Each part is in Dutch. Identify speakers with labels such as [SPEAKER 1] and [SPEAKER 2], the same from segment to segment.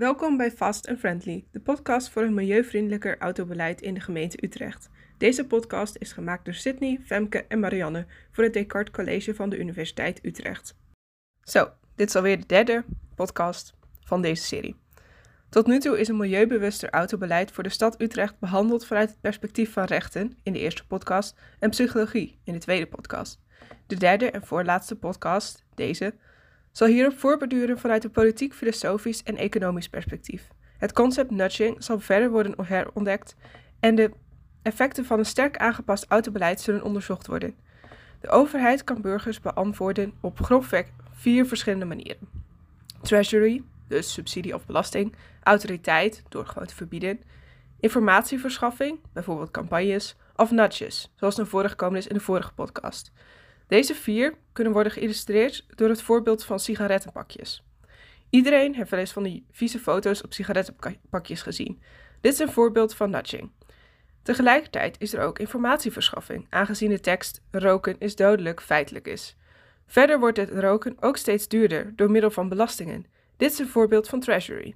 [SPEAKER 1] Welkom bij Fast and Friendly, de podcast voor een milieuvriendelijker autobeleid in de gemeente Utrecht. Deze podcast is gemaakt door Sydney, Femke en Marianne voor het Descartes College van de Universiteit Utrecht. Zo, dit is alweer de derde podcast van deze serie. Tot nu toe is een milieubewuster autobeleid voor de stad Utrecht behandeld vanuit het perspectief van rechten in de eerste podcast en psychologie in de tweede podcast. De derde en voorlaatste podcast, deze, zal hierop voorbeduren vanuit een politiek, filosofisch en economisch perspectief. Het concept nudging zal verder worden herontdekt en de effecten van een sterk aangepast autobeleid zullen onderzocht worden. De overheid kan burgers beantwoorden op grofweg vier verschillende manieren. Treasury, dus subsidie of belasting, autoriteit, door gewoon te verbieden, informatieverschaffing, bijvoorbeeld campagnes, of nudges, zoals naar voren gekomen is in de vorige podcast. Deze vier kunnen worden geïllustreerd door het voorbeeld van sigarettenpakjes. Iedereen heeft wel eens van die vieze foto's op sigarettenpakjes gezien. Dit is een voorbeeld van nudging. Tegelijkertijd is er ook informatieverschaffing, aangezien de tekst roken is dodelijk feitelijk is. Verder wordt het roken ook steeds duurder door middel van belastingen. Dit is een voorbeeld van Treasury.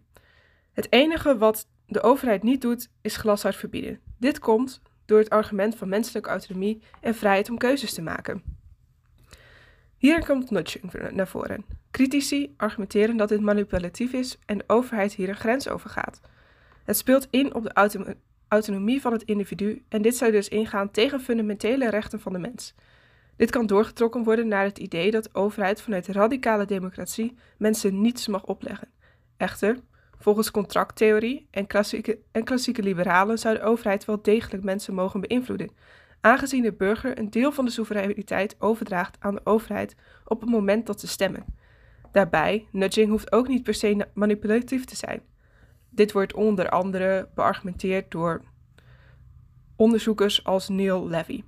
[SPEAKER 1] Het enige wat de overheid niet doet, is glashard verbieden. Dit komt door het argument van menselijke autonomie en vrijheid om keuzes te maken. Hier komt nudging naar voren. Critici argumenteren dat dit manipulatief is en de overheid hier een grens over gaat. Het speelt in op de autonomie van het individu en dit zou dus ingaan tegen fundamentele rechten van de mens. Dit kan doorgetrokken worden naar het idee dat de overheid vanuit radicale democratie mensen niets mag opleggen. Echter, volgens contracttheorie en klassieke, en klassieke liberalen zou de overheid wel degelijk mensen mogen beïnvloeden, aangezien de burger een deel van de soevereiniteit overdraagt aan de overheid op het moment dat ze stemmen. Daarbij, nudging hoeft ook niet per se manipulatief te zijn. Dit wordt onder andere beargumenteerd door onderzoekers als Neil Levy.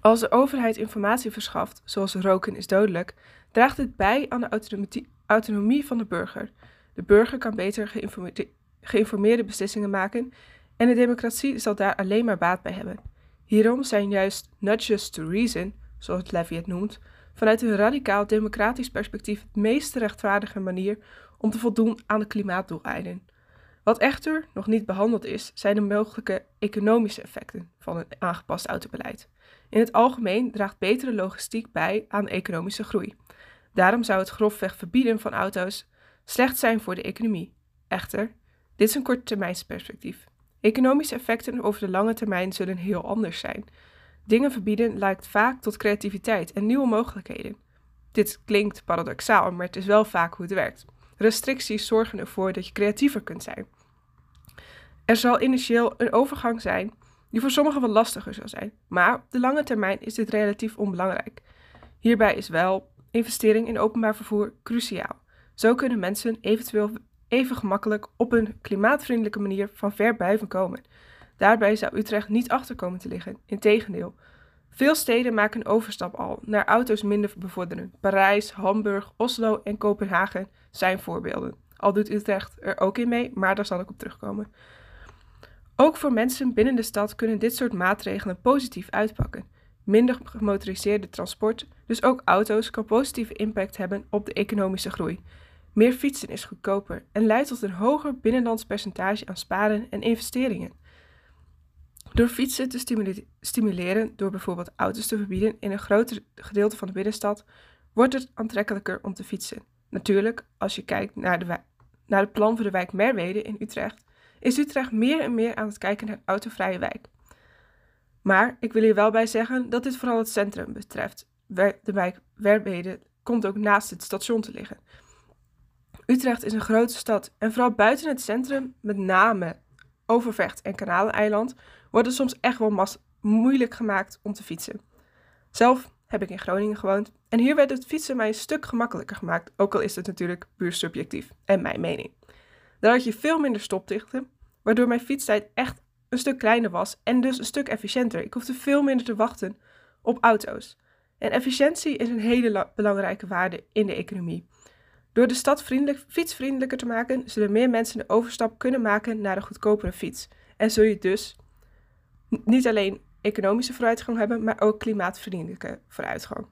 [SPEAKER 1] Als de overheid informatie verschaft, zoals roken is dodelijk, draagt het bij aan de autonomie van de burger. De burger kan beter geïnformeerde beslissingen maken en de democratie zal daar alleen maar baat bij hebben. Hierom zijn juist nudges to reason, zoals Levy het noemt, vanuit een radicaal democratisch perspectief het meest rechtvaardige manier om te voldoen aan de klimaatdoeleinden. Wat echter nog niet behandeld is, zijn de mogelijke economische effecten van een aangepast autobeleid. In het algemeen draagt betere logistiek bij aan economische groei. Daarom zou het grofweg verbieden van auto's slecht zijn voor de economie. Echter, dit is een korttermijnsperspectief. Economische effecten over de lange termijn zullen heel anders zijn. Dingen verbieden lijkt vaak tot creativiteit en nieuwe mogelijkheden. Dit klinkt paradoxaal, maar het is wel vaak hoe het werkt. Restricties zorgen ervoor dat je creatiever kunt zijn. Er zal initieel een overgang zijn die voor sommigen wat lastiger zal zijn, maar op de lange termijn is dit relatief onbelangrijk. Hierbij is wel investering in openbaar vervoer cruciaal. Zo kunnen mensen eventueel even gemakkelijk op een klimaatvriendelijke manier van ver buiten komen. Daarbij zou Utrecht niet achter komen te liggen. Integendeel. Veel steden maken een overstap al naar auto's minder bevorderen. Parijs, Hamburg, Oslo en Kopenhagen zijn voorbeelden. Al doet Utrecht er ook in mee, maar daar zal ik op terugkomen. Ook voor mensen binnen de stad kunnen dit soort maatregelen positief uitpakken. Minder gemotoriseerde transport, dus ook auto's, kan positieve impact hebben op de economische groei. Meer fietsen is goedkoper en leidt tot een hoger binnenlands percentage aan sparen en investeringen. Door fietsen te stimuleren door bijvoorbeeld auto's te verbieden in een groter gedeelte van de binnenstad, wordt het aantrekkelijker om te fietsen. Natuurlijk, als je kijkt naar, de naar het plan voor de wijk Merwede in Utrecht, is Utrecht meer en meer aan het kijken naar een autovrije wijk. Maar ik wil hier wel bij zeggen dat dit vooral het centrum betreft. De wijk Merwede komt ook naast het station te liggen. Utrecht is een grote stad en vooral buiten het centrum, met name Overvecht en Kanaleiland, wordt het soms echt wel moeilijk gemaakt om te fietsen. Zelf heb ik in Groningen gewoond en hier werd het fietsen mij een stuk gemakkelijker gemaakt, ook al is het natuurlijk puur subjectief en mijn mening. Daar had je veel minder stopdichten, waardoor mijn fietstijd echt een stuk kleiner was en dus een stuk efficiënter. Ik hoefde veel minder te wachten op auto's. En efficiëntie is een hele belangrijke waarde in de economie. Door de stad vriendelijk, fietsvriendelijker te maken, zullen meer mensen de overstap kunnen maken naar de goedkopere fiets. En zul je dus niet alleen economische vooruitgang hebben, maar ook klimaatvriendelijke vooruitgang.